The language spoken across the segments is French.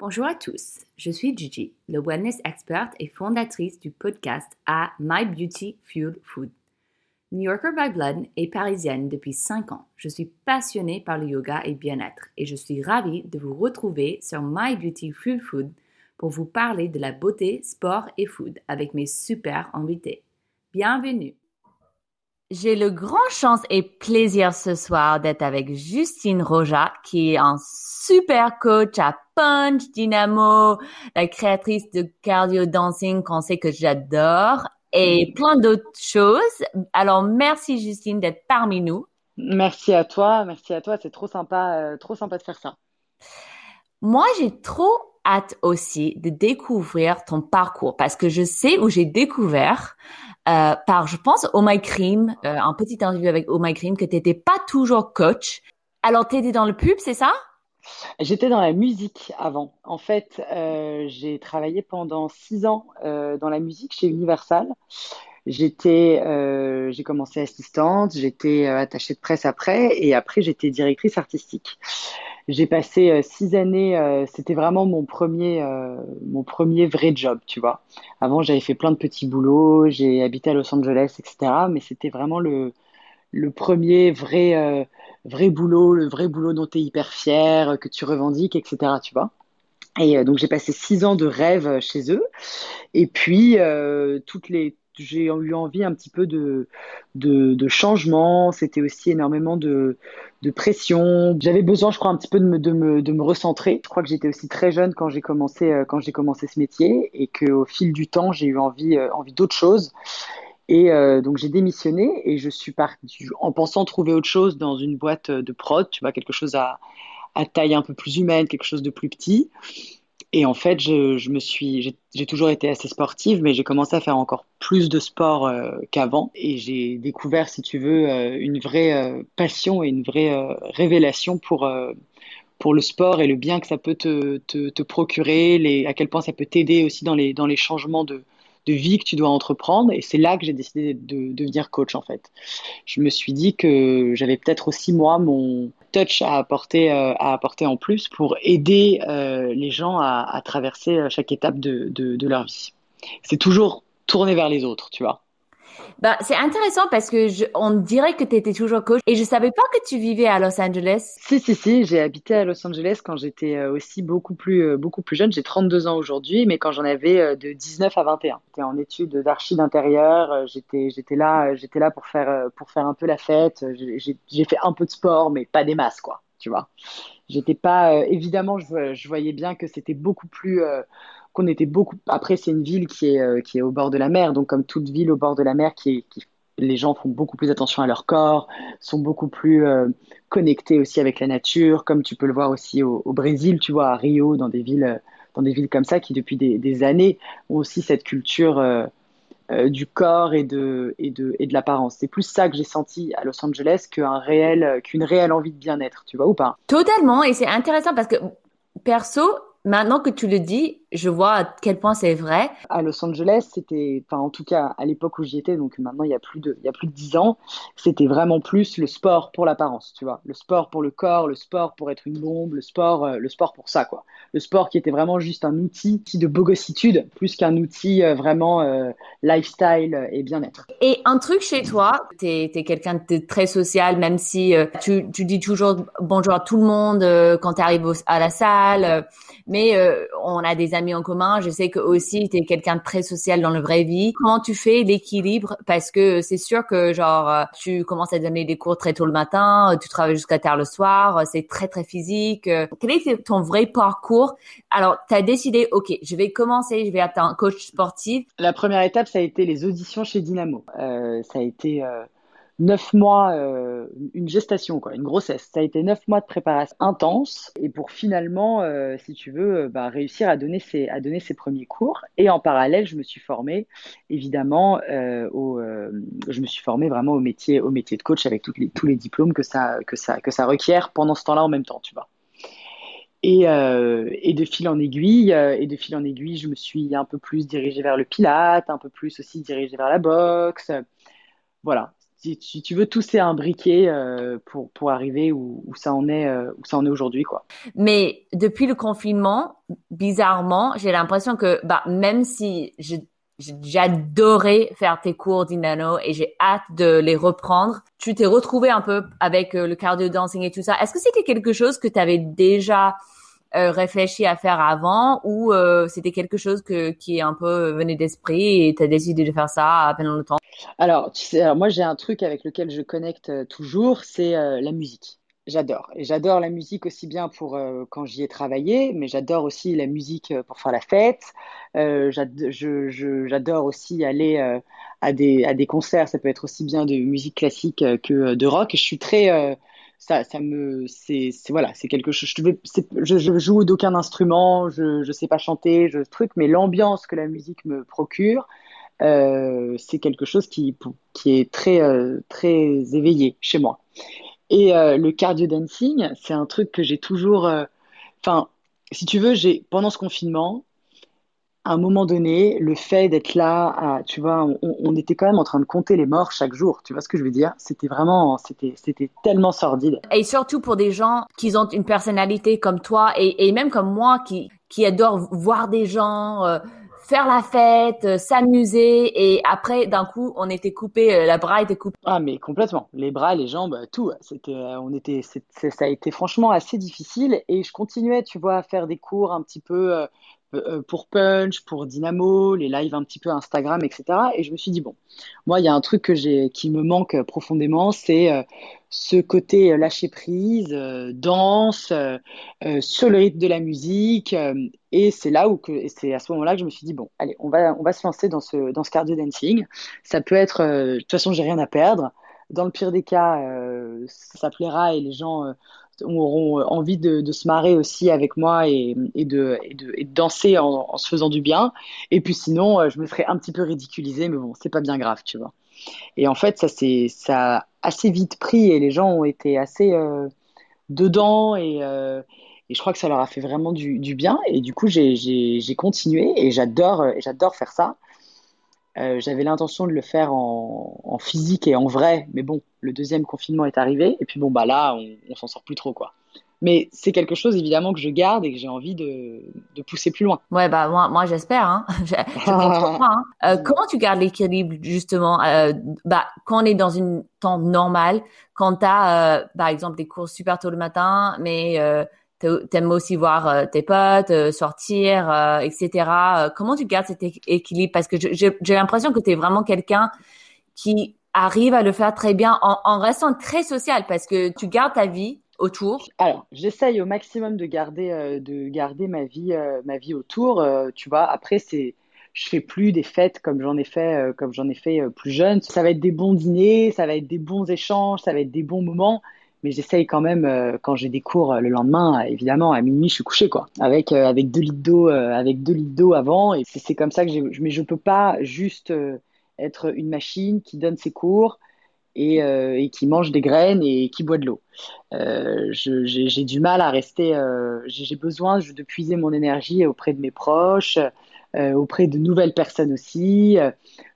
Bonjour à tous, je suis Gigi, le wellness expert et fondatrice du podcast à My Beauty Fuel Food. New Yorker by Blood et parisienne depuis 5 ans, je suis passionnée par le yoga et bien-être et je suis ravie de vous retrouver sur My Beauty Fuel Food pour vous parler de la beauté, sport et food avec mes super invités. Bienvenue! J'ai le grand chance et plaisir ce soir d'être avec Justine Roja, qui est un super coach à Punch, Dynamo, la créatrice de Cardio Dancing qu'on sait que j'adore et plein d'autres choses. Alors, merci Justine d'être parmi nous. Merci à toi, merci à toi. C'est trop sympa, euh, trop sympa de faire ça. Moi, j'ai trop hâte aussi de découvrir ton parcours parce que je sais où j'ai découvert euh, par, je pense, Oh My Cream, euh, un petit interview avec Oh My Cream, que tu n'étais pas toujours coach. Alors, tu étais dans le pub, c'est ça? J'étais dans la musique avant. En fait, euh, j'ai travaillé pendant six ans dans la musique chez Universal. J'étais, j'ai commencé assistante, j'étais attachée de presse après, et après j'étais directrice artistique. J'ai passé euh, six années, euh, c'était vraiment mon premier, euh, mon premier vrai job, tu vois. Avant, j'avais fait plein de petits boulots, j'ai habité à Los Angeles, etc. Mais c'était vraiment le, le premier vrai, vrai boulot, le vrai boulot dont tu es hyper fier, que tu revendiques, etc. Tu vois. Et donc j'ai passé six ans de rêve chez eux. Et puis toutes les j'ai eu envie un petit peu de, de, changement. C'était aussi énormément de, de pression. J'avais besoin, je crois, un petit peu de me, de me, de me recentrer. Je crois que j'étais aussi très jeune quand j'ai commencé, euh, commencé ce métier et qu'au fil du temps, j'ai eu envie, euh, envie d'autre chose. Et euh, donc j'ai démissionné et je suis partie en pensant trouver autre chose dans une boîte de prod, tu vois, quelque chose à, à taille un peu plus humaine, quelque chose de plus petit. Et en fait, je, je me suis, j'ai toujours été assez sportive, mais j'ai commencé à faire encore plus de sport euh, qu'avant. Et j'ai découvert, si tu veux, euh, une vraie euh, passion et une vraie révélation pour pour le sport et le bien que ça peut te, te, te procurer, les, à quel point ça peut t'aider aussi dans les dans les changements de de vie que tu dois entreprendre. Et c'est là que j'ai décidé de, devenir coach, en fait. Je me suis dit que j'avais peut-être aussi, moi, mon touch à apporter, euh, à apporter en plus pour aider euh, les gens à, traverser euh, chaque étape de, de leur vie. C'est toujours tourner vers les autres, tu vois. Bah, c'est intéressant parce que on dirait que tu étais toujours coach et je savais pas que tu vivais à Los Angeles. Si, si, si, j'ai habité à Los Angeles quand j'étais euh, aussi beaucoup plus, euh, beaucoup plus jeune. J'ai 32 ans aujourd'hui, mais quand j'en avais euh, de 19 à 21. J'étais en études d'archi d'intérieur. J'étais, j'étais là, j'étais là pour faire, pour faire un peu la fête. J'ai fait un peu de sport, mais pas des masses, quoi. Tu vois. J'étais pas, évidemment, je, voyais bien que c'était beaucoup plus qu'on était beaucoup. Après, c'est une ville qui est, euh, qui est au bord de la mer, donc comme toute ville au bord de la mer, qui, les gens font beaucoup plus attention à leur corps, sont beaucoup plus euh, connectés aussi avec la nature, comme tu peux le voir aussi au, Brésil, tu vois, à Rio, dans des villes, dans des villes comme ça, qui depuis des, années ont aussi cette culture euh, du corps et de, et de, et de l'apparence. C'est plus ça que j'ai senti à Los Angeles réel, qu'une réelle envie de bien-être, tu vois ou pas Totalement, et c'est intéressant parce que perso, Maintenant que tu le dis, je vois à quel point c'est vrai. À Los Angeles, c'était, enfin en tout cas à l'époque où j'y étais, donc maintenant il y a plus de, il y a plus de dix ans, c'était vraiment plus le sport pour l'apparence, tu vois, le sport pour le corps, le sport pour être une bombe, le sport, euh, le sport pour ça quoi. Le sport qui était vraiment juste un outil de bogossitude plus qu'un outil euh, vraiment euh, lifestyle et bien-être. Et un truc chez toi, tu es, quelqu'un de très social, même si tu, tu, dis toujours bonjour à tout le monde quand tu arrives à la salle, mais on a des amis en commun. Je sais que aussi tu es quelqu'un de très social dans la vraie vie. Comment tu fais l'équilibre? Parce que c'est sûr que genre euh, tu commences à donner des cours très tôt le matin, euh, tu travailles jusqu'à tard le soir, euh, c'est très très physique. Quel est ton vrai parcours? Alors, tu as décidé, OK, je vais commencer, je vais être un coach sportif. La première étape, ça a été les auditions chez Dynamo. ça a été neuf mois, euh, une gestation, quoi, une grossesse. Ça a été neuf mois de préparation intense et pour finalement, euh, si tu veux, euh, bah, réussir à donner ses, à donner ses premiers cours. Et en parallèle, je me suis formée, évidemment, au, je me suis formée vraiment au métier, au métier de coach avec tous les, tous les diplômes que ça, que ça, que ça requiert pendant ce temps-là en même temps, tu vois. Et, et, de fil en aiguille, et de fil en aiguille, je me suis un peu plus dirigée vers le pilate, un peu plus aussi dirigée vers la boxe. Voilà, si, tu veux, tout s'est imbriqué pour, pour arriver où, où ça en est, où ça en est aujourd'hui, quoi. Mais depuis le confinement, bizarrement, j'ai l'impression que, bah, même si J'adorais faire tes cours d'Inano et j'ai hâte de les reprendre. Tu t'es retrouvé un peu avec euh, le cardio dancing et tout ça. Est-ce que c'était quelque chose que tu avais déjà euh, réfléchi à faire avant ou euh, c'était quelque chose que, qui est un peu venu d'esprit et tu as décidé de faire ça à peine le temps? Alors, moi j'ai un truc avec lequel je connecte toujours, c'est la musique. J'adore. Et j'adore la musique aussi bien pour euh, quand j'y ai travaillé, mais j'adore aussi la musique euh, pour faire la fête. Euh, j'adore aussi aller euh, à, des, concerts. Ça peut être aussi bien de musique classique que de rock. Je suis très. ça, me. C'est voilà, c'est quelque chose. Je joue d'aucun instrument, je ne sais pas chanter, je truc, mais l'ambiance que la musique me procure, c'est quelque chose qui, qui est très, très éveillé chez moi. Et euh, le cardio dancing, c'est un truc que j'ai toujours. Euh, enfin, si tu veux, j'ai pendant ce confinement, à un moment donné, le fait d'être là, tu vois, on, était quand même en train de compter les morts chaque jour. Tu vois ce que je veux dire? C'était vraiment, c'était, c'était tellement sordide. Et surtout pour des gens qui ont une personnalité comme toi et, et même comme moi qui qui adorent voir des gens. Euh, faire la fête, euh, s'amuser et après d'un coup on était coupé, euh, la bras était coupée. Ah mais complètement, les bras, les jambes, tout. C'était, euh, on était, ça a été franchement assez difficile et je continuais, tu vois, à faire des cours un petit peu euh, pour Punch, pour Dynamo, les lives un petit peu Instagram, etc. Et je me suis dit, bon, moi, il y a un truc que j'ai, qui me manque profondément, c'est euh, ce côté lâcher prise, euh, danse, sur le rythme de la musique. et c'est là où que, c'est à ce moment-là que je me suis dit, bon, allez, on va, on va se lancer dans ce, dans ce cardio dancing. Ça peut être, de toute façon, j'ai rien à perdre. Dans le pire des cas, ça plaira et les gens auront envie de, se marrer aussi avec moi et, de, danser en, se faisant du bien. Et puis sinon, euh, je me serais un petit peu ridiculisée, mais bon, c'est pas bien grave, tu vois. Et en fait, ça c'est assez vite pris et les gens ont été assez euh, dedans et, euh, je crois que ça leur a fait vraiment du, bien. Et du coup, j'ai continué et j'adore faire ça. Euh, j'avais l'intention de le faire en, en, physique et en vrai, mais bon, le deuxième confinement est arrivé, et puis bon, bah là, on, on s'en sort plus trop, quoi. Mais c'est quelque chose évidemment que je garde et que j'ai envie de, de, pousser plus loin. Ouais, bah moi, moi j'espère. Hein. Je, je hein. euh, comment tu gardes l'équilibre justement? Euh, bah, quand on est dans une temps normale, quand tu as, euh, par exemple, des cours super tôt le matin, mais t'aimes aussi voir euh, tes potes, euh, sortir, euh, etc. comment tu gardes cet équilibre? Parce que j'ai l'impression que tu es vraiment quelqu'un qui arrive à le faire très bien en, restant très social parce que tu gardes ta vie autour. Alors, j'essaye au maximum de garder, de garder ma vie, ma vie autour. tu vois, après, c'est je fais plus des fêtes comme j'en ai fait comme j'en ai fait plus jeune. Ça va être des bons dîners, ça va être des bons échanges, ça va être des bons moments mais j'essaye quand même euh, quand j'ai des cours euh, le lendemain évidemment à minuit je suis couché quoi. Avec euh, avec deux litres d'eau avec deux litres d'eau avant. Et c'est comme ça que mais je peux pas juste être une machine qui donne ses cours et, et qui mange des graines et qui boit de l'eau. J'ai du mal à rester j'ai besoin de puiser mon énergie auprès de mes proches auprès de nouvelles personnes aussi.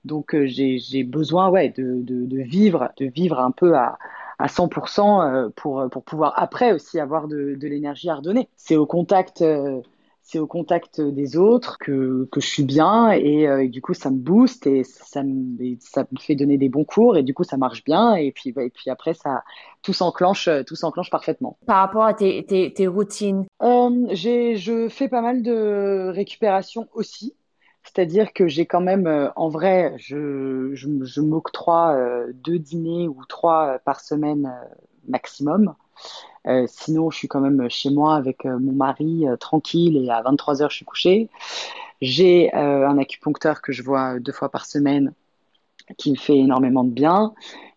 Donc j'ai besoin ouais de, de, de vivre de vivre un peu à à 100% euh, pour, pour pouvoir après aussi avoir de, de l'énergie à redonner. C'est au contact euh, c'est au contact des autres que, que je suis bien et, euh, du coup ça me booste et ça me, ça me fait donner des bons cours et du coup ça marche bien et puis, et puis après ça tout s'enclenche tout s'enclenche parfaitement. Par rapport à tes, tes, tes routines? Euh, Je fais pas mal de récupération aussi. C'est-à-dire que j'ai quand même, euh, en vrai, je, m'octroie euh, deux dîners ou trois euh, par semaine maximum. sinon, je suis quand même chez moi avec mon mari tranquille et à 23 heures, je suis couchée. J'ai un acupuncteur que je vois deux fois par semaine qui me fait énormément de bien.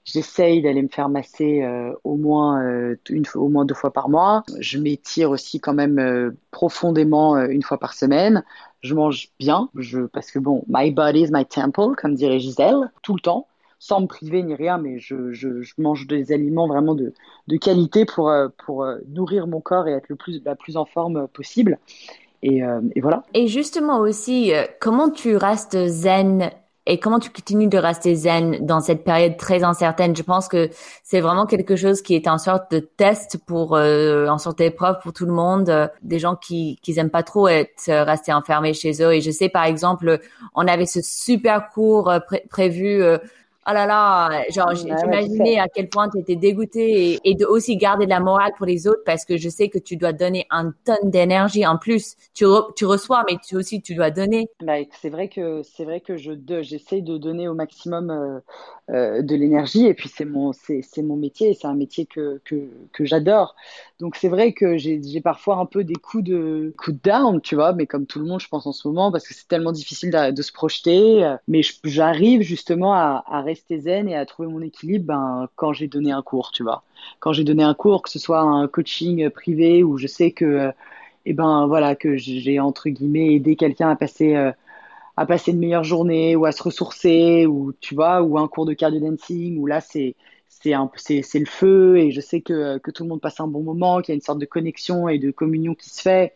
J'essaye d'aller me faire masser euh, au moins euh, une au moins deux fois par mois. Je m'étire aussi quand même euh, profondément une fois par semaine. Je mange bien, parce que bon, my body is my temple, comme dirait Gisèle, tout le temps, sans me priver ni rien, mais je, mange des aliments vraiment de, qualité pour nourrir mon corps et être le plus la plus en forme possible. Et voilà. Et justement aussi, comment tu restes zen et comment tu continues de rester zen dans cette période très incertaine? Je pense que c'est vraiment quelque chose qui est en sorte de test pour, euh, en sorte d'épreuve pour tout le monde, euh, des gens qui qui aiment pas trop être euh, restés enfermés chez eux. Et je sais par exemple, on avait ce super cours prévu oh là là, genre, j'imaginais à quel point tu étais dégoûté et, de aussi garder de la morale pour les autres parce que je sais que tu dois donner un tonne d'énergie en plus. Tu, tu reçois, mais tu aussi, tu dois donner. Bah, c'est vrai que, c'est vrai que je, j'essaie de donner au maximum euh, euh, de l'énergie et puis c'est mon, c'est, mon métier, c'est un métier que, que, que j'adore. Donc c'est vrai que j'ai, j'ai parfois un peu des coups de, coups de down, tu vois, mais comme tout le monde, je pense en ce moment parce que c'est tellement difficile de, de se projeter. Mais j'arrive justement à, à rester et à trouver mon équilibre ben, quand j'ai donné un cours, tu vois. Quand j'ai donné un cours, que ce soit un coaching privé où je sais que, eh ben voilà, que j'ai entre guillemets aidé quelqu'un à passer euh, à passer une meilleure journée ou à se ressourcer ou tu vois ou un cours de cardio dancing où là c'est le feu et je sais que, que tout le monde passe un bon moment, qu'il y a une sorte de connexion et de communion qui se fait.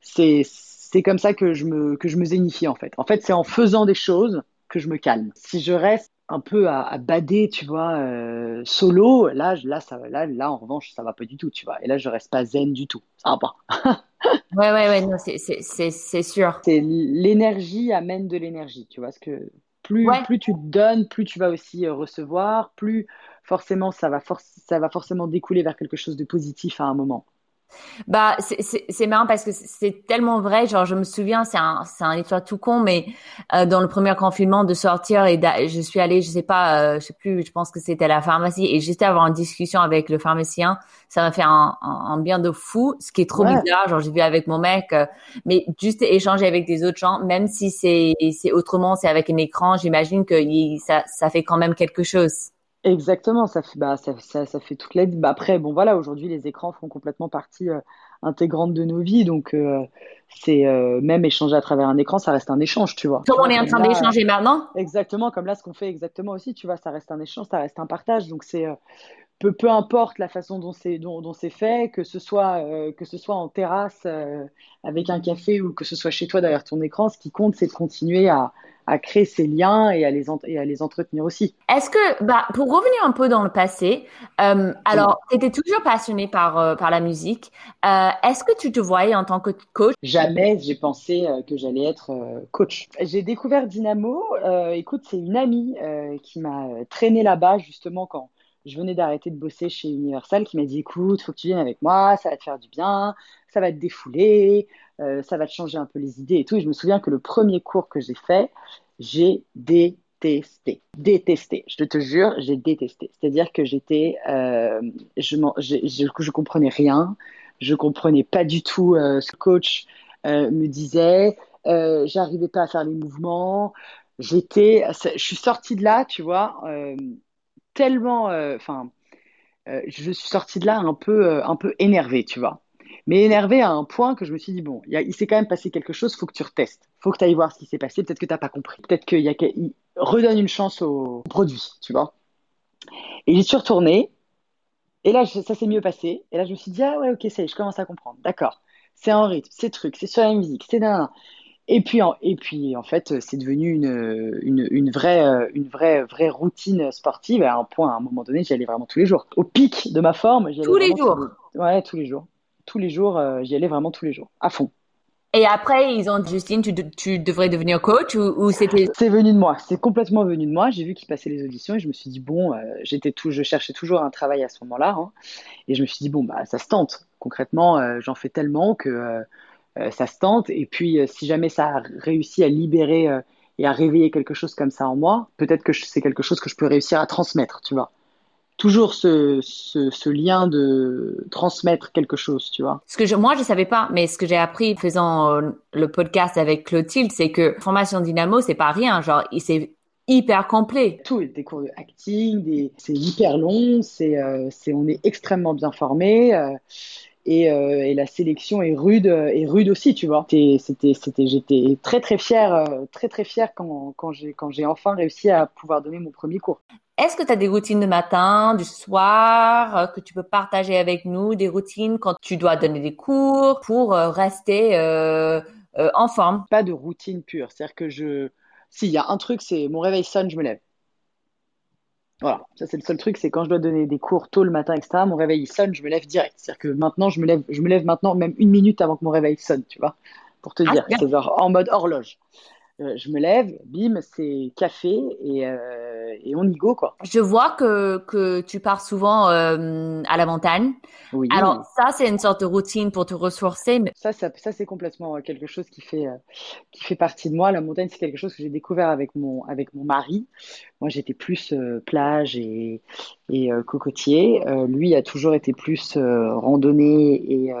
C'est comme ça que je me que je me zénifie en fait. En fait, c'est en faisant des choses que je me calme. Si je reste un peu à, bader, tu vois, euh, solo, là, là, ça, là, là, en revanche, ça va pas du tout, tu vois. Et là, je reste pas zen du tout. Ça va pas. ouais, ouais, ouais, non, c'est sûr. C'est l'énergie amène de l'énergie, tu vois. Parce que plus, plus tu te donnes, plus tu vas aussi euh, recevoir, plus forcément ça va, ça va forcément découler vers quelque chose de positif à un moment. Bah, c'est marrant parce que c'est tellement vrai. Genre, je me souviens, c'est un, c'est un histoire tout con, mais euh, dans le premier confinement, de sortir et je suis allée, je sais pas, euh, je sais plus, je pense que c'était à la pharmacie et j'étais avoir une discussion avec le pharmacien. Ça m'a fait un, un, bien de fou, ce qui est trop bizarre. Genre, j'ai vu avec mon mec, euh, mais juste échanger avec des autres gens, même si c'est, c'est autrement, c'est avec un écran, j'imagine que ça, ça fait quand même quelque chose. Exactement, ça fait, bah, ça, ça, ça fait toute l'aide. Bah, après, bon voilà, aujourd'hui les écrans font complètement partie euh, intégrante de nos vies, donc euh, c'est euh, même échanger à travers un écran, ça reste un échange, tu vois. Comme on est en train d'échanger maintenant. Exactement, comme là ce qu'on fait exactement aussi, tu vois, ça reste un échange, ça reste un partage, donc c'est peu, peu importe la façon dont c'est dont, dont c'est fait, que ce soit que ce soit en terrasse avec un café ou que ce soit chez toi derrière ton écran, ce qui compte c'est de continuer à à créer ces liens et à les, et à les entretenir aussi. Est-ce que, bah, pour revenir un peu dans le passé, euh, alors, tu étais toujours passionné par, euh, par la musique. Euh, est-ce que tu te voyais en tant que coach? Jamais j'ai pensé que j'allais être coach. J'ai découvert Dynamo. écoute, c'est une amie qui m'a traîné là-bas justement quand je venais d'arrêter de bosser chez Universal qui m'a dit écoute, faut que tu viennes avec moi, ça va te faire du bien, ça va te défouler, euh, ça va te changer un peu les idées et tout. Et je me souviens que le premier cours que j'ai fait, j'ai détesté. Détesté. Je te jure, j'ai détesté. C'est-à-dire que j'étais, euh, je, je, je, comprenais rien. Je comprenais pas du tout euh, ce que coach me disait. J'arrivais pas à faire les mouvements. J'étais, je suis sortie de là, tu vois, tellement, enfin, je suis sortie de là un peu, un peu énervée, tu vois mais énervé à un point que je me suis dit, bon, il s'est quand même passé quelque chose, faut que tu retestes. faut que tu ailles voir ce qui s'est passé, peut-être que tu n'as pas compris. Peut-être qu'il y a redonne une chance au produit, tu vois. Et j'y suis retournée, et là, ça s'est mieux passé. Et là, je me suis dit, ah ouais, ok, ça y est, je commence à comprendre. D'accord. C'est en rythme, c'est truc, c'est sur la musique, c'est d'un. Et puis, en, et puis, en fait, c'est devenu une, une, une, vraie, une vraie, vraie routine sportive. À un point, à un moment donné, j'y allais vraiment tous les jours. Au pic de ma forme, j'y allais tous les jours. Ouais, tous les jours tous les jours, euh, j'y allais vraiment tous les jours, à fond. Et après, ils ont dit, Justine, tu, tu devrais devenir coach ou, c'était C'est venu de moi. C'est complètement venu de moi. J'ai vu qu'ils passaient les auditions et je me suis dit bon, euh, j'étais tout, je cherchais toujours un travail à ce moment-là, hein. et je me suis dit bon bah ça se tente. Concrètement, euh, j'en fais tellement que ça se tente. Et puis si jamais ça a réussi à libérer et à réveiller quelque chose comme ça en moi, peut-être que c'est quelque chose que je peux réussir à transmettre, tu vois toujours ce, ce, ce, lien de transmettre quelque chose, tu vois. Ce que je, moi, je savais pas, mais ce que j'ai appris faisant euh, le podcast avec Clotilde, c'est que formation Dynamo, c'est pas rien. Genre, c'est hyper complet. Tout, des cours de acting, des... c'est hyper long, c'est, euh, on est extrêmement bien formé. Euh, et, et, la sélection est rude et rude aussi tu vois. C'était c'était j'étais très très fière très très fière quand quand j'ai quand j'ai enfin réussi à pouvoir donner mon premier cours. Est-ce que tu as des routines de matin, du soir, euh, que tu peux partager avec nous, des routines quand tu dois donner des cours pour euh, rester euh, en forme? Pas de routine pure, c'est-à-dire que je s'il y a un truc, c'est mon réveil sonne, je me lève. Voilà, ça c'est le seul truc, c'est quand je dois donner des cours tôt le matin, etc. Mon réveil sonne, je me lève direct. C'est-à-dire que maintenant, je me lève, je me lève maintenant même une minute avant que mon réveil sonne, tu vois, pour te ah, dire. C'est genre en mode horloge. Euh, je me lève, bim, c'est café et, euh, et, on y go quoi. Je vois que, que tu pars souvent euh, à la montagne. Oui. Alors ça c'est une sorte de routine pour te ressourcer. Mais... Ça, ça, ça c'est complètement quelque chose qui fait qui fait partie de moi. La montagne c'est quelque chose que j'ai découvert avec mon avec mon mari. Moi j'étais plus plage et et cocotier. lui a toujours été plus randonnée et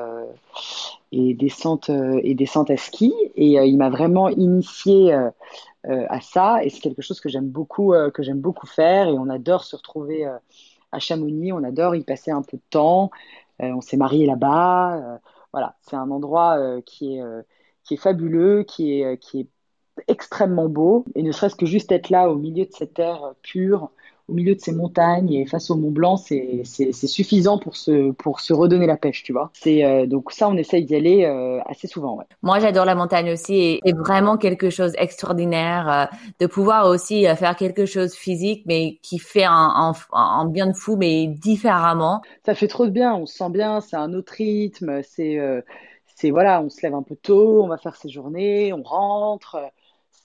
et descente euh, et descente à ski. Et euh, il m'a vraiment initié euh, à ça. Et c'est quelque chose que j'aime beaucoup que j'aime beaucoup faire. Et on adore se retrouver à Chamonix. On adore y passer un peu de temps. On s'est marié là-bas. Voilà. C'est un endroit qui est qui est fabuleux qui est qui est extrêmement beau. Et ne serait-ce que juste être là au milieu de cette terre pure au milieu de ces montagnes et face au Mont Blanc, c'est suffisant pour se, pour se redonner la pêche, tu vois. C'est euh, donc ça, on essaye d'y aller euh, assez souvent. Ouais. Moi, j'adore la montagne aussi et c'est vraiment quelque chose d'extraordinaire euh, de pouvoir aussi faire quelque chose physique, mais qui fait un, un, bien de fou, mais différemment. Ça fait trop de bien, on se sent bien, c'est un autre rythme, c'est c'est voilà, on se lève un peu tôt, on va faire ses journées, on rentre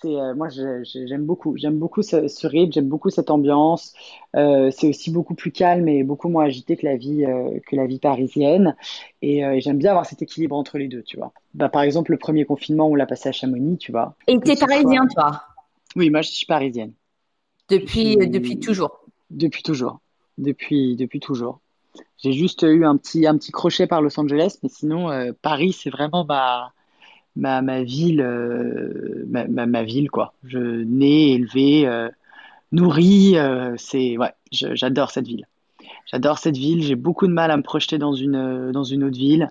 euh, moi j'aime beaucoup, j'aime beaucoup ce, rythme, j'aime beaucoup cette ambiance. Euh, c'est aussi beaucoup plus calme et beaucoup moins agité que la vie euh, que la vie parisienne. Et, j'aime bien avoir cet équilibre entre les deux, tu vois. Bah, par exemple, le premier confinement, on l'a passé à Chamonix, tu vois. Et t'es parisien, toi? Oui, moi je suis parisienne. Depuis depuis, toujours. Depuis toujours. Depuis depuis toujours. J'ai juste eu un petit un petit crochet par Los Angeles, mais sinon Paris c'est vraiment ma ma, ma ville, euh, ma, ma, ville quoi. Je nais, élevé, euh, nourri, euh, c'est ouais, j'adore cette ville. J'adore cette ville. J'ai beaucoup de mal à me projeter dans une dans une autre ville,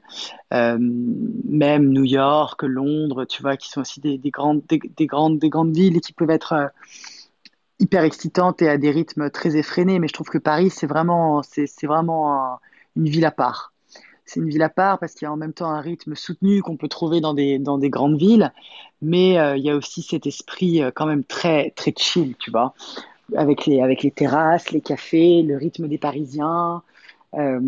même New York, Londres, tu vois, qui sont aussi des, des grandes des, grandes des grandes villes qui peuvent être hyper excitantes et à des rythmes très effrénés. Mais je trouve que Paris, c'est vraiment c'est vraiment une ville à part c'est une ville à part parce qu'il y a en même temps un rythme soutenu qu'on peut trouver dans des, dans des grandes villes, mais euh, il y a aussi cet esprit euh, quand même très, très chill, tu vois, avec les, avec les terrasses, les cafés, le rythme des Parisiens, euh,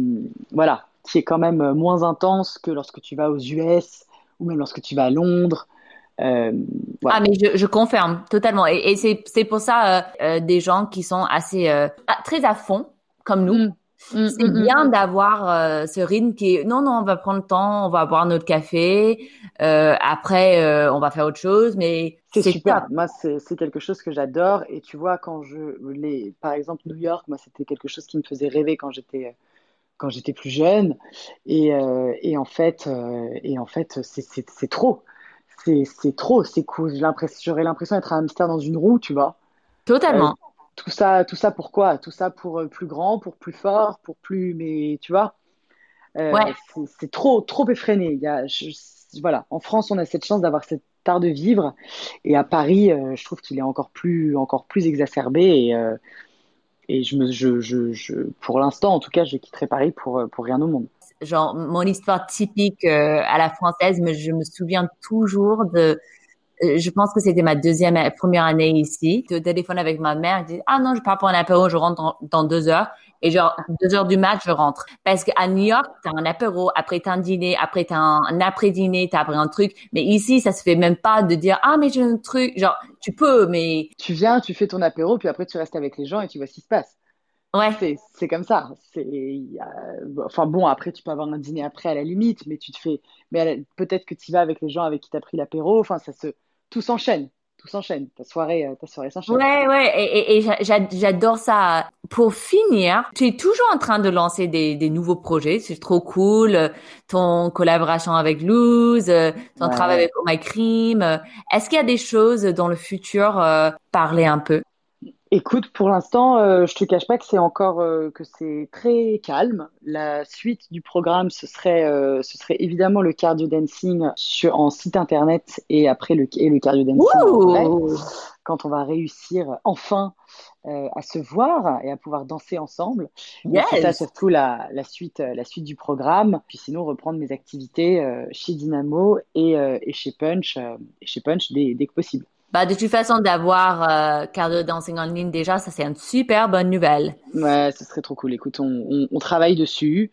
voilà, qui est quand même moins intense que lorsque tu vas aux US ou même lorsque tu vas à Londres. Ah mais je, je confirme totalement et, et c'est pour ça des gens qui sont assez très à fond comme nous mm. Mm, c'est mm, bien mm. d'avoir euh, ce rythme qui est non non on va prendre le temps on va boire notre café euh, après euh, on va faire autre chose mais c'est super. moi c'est quelque chose que j'adore. Et tu vois quand je les par exemple New York moi c'était quelque chose qui me faisait rêver quand j'étais quand j'étais plus jeune. Et, et en fait et en fait c'est trop. C'est trop c'est cool. J'aurais l'impression d'être un hamster dans une roue tu vois. Totalement tout ça, tout ça pourquoi Tout ça pour euh, plus grand, pour plus fort, pour plus. Mais tu vois, euh, c'est trop, trop effréné. Il y a, voilà, en France, on a cette chance d'avoir cet art de vivre, et à Paris, euh, je trouve qu'il est encore plus, encore plus exacerbé. Et, et je me, je, je, je pour l'instant, en tout cas, je quitterai Paris pour, pour rien au monde. Genre, mon histoire typique à la française, mais je me souviens toujours de je pense que c'était ma deuxième, première année ici. Je téléphone avec ma mère, elle dit, ah non, je pars pour un apéro, je rentre dans, deux heures. Et genre, deux heures du match, je rentre. Parce qu'à New York, t'as un apéro, après t'as un dîner, après t'as un, après-dîner, t'as après un truc. Mais ici, ça se fait même pas de dire, ah, mais j'ai un truc. Genre, tu peux, mais... Tu viens, tu fais ton apéro, puis après tu restes avec les gens et tu vois ce qui se passe. Ouais. C'est comme ça. C'est, enfin bon, après tu peux avoir un dîner après à la limite, mais tu te fais, mais peut-être que tu vas avec les gens avec qui t'as pris l'apéro. Enfin, ça se, tout s'enchaîne. Tout s'enchaîne. Ta soirée, euh, ta soirée s'enchaîne. Ouais, ouais. Et, et, j'adore ça. Pour finir, tu es toujours en train de lancer des, des nouveaux projets. C'est trop cool. Ton collaboration avec Luz, ton travail avec Oh My Cream. Est-ce qu'il y a des choses dans le futur, euh, parler un peu? Écoute, pour l'instant, euh, je te cache pas que c'est encore euh, que c'est très calme. La suite du programme, ce serait, euh, ce serait évidemment le cardio dancing sur en site internet et après le et le cardio dancing quand on va réussir enfin à se voir et à pouvoir danser ensemble. C'est ça surtout la, la, suite, la suite du programme. Puis sinon reprendre mes activités chez Dynamo et, et chez Punch, et chez Punch dès, dès que possible. Bah, de toute façon, d'avoir euh, Cardio Dancing en ligne déjà, ça c'est une super bonne nouvelle. Ouais, ce serait trop cool. Écoute, on, on, travaille dessus,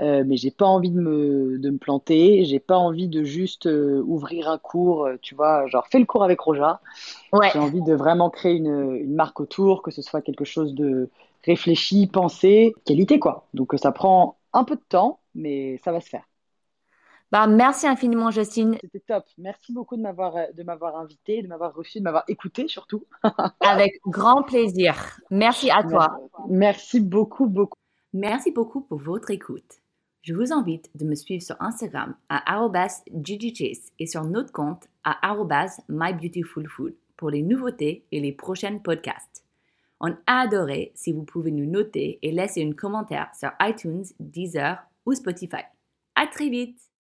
euh, mais j'ai pas envie de me, de me planter. J'ai pas envie de juste euh, ouvrir un cours, euh, tu vois, genre fais le cours avec Roja. Ouais. J'ai envie de vraiment créer une, une marque autour, que ce soit quelque chose de réfléchi, pensé, qualité quoi. Donc ça prend un peu de temps, mais ça va se faire. Bah, merci infiniment, Justine. C'était top. Merci beaucoup de m'avoir, de m'avoir invité, de m'avoir reçu, de m'avoir écouté surtout. Avec grand plaisir. Merci à toi. Merci beaucoup, beaucoup. Merci beaucoup pour votre écoute. Je vous invite de me suivre sur Instagram à @ggchase et sur notre compte à @mybeautifulfood pour les nouveautés et les prochains podcasts. On adorerait si vous pouvez nous noter et laisser un commentaire sur iTunes, Deezer ou Spotify. À très vite!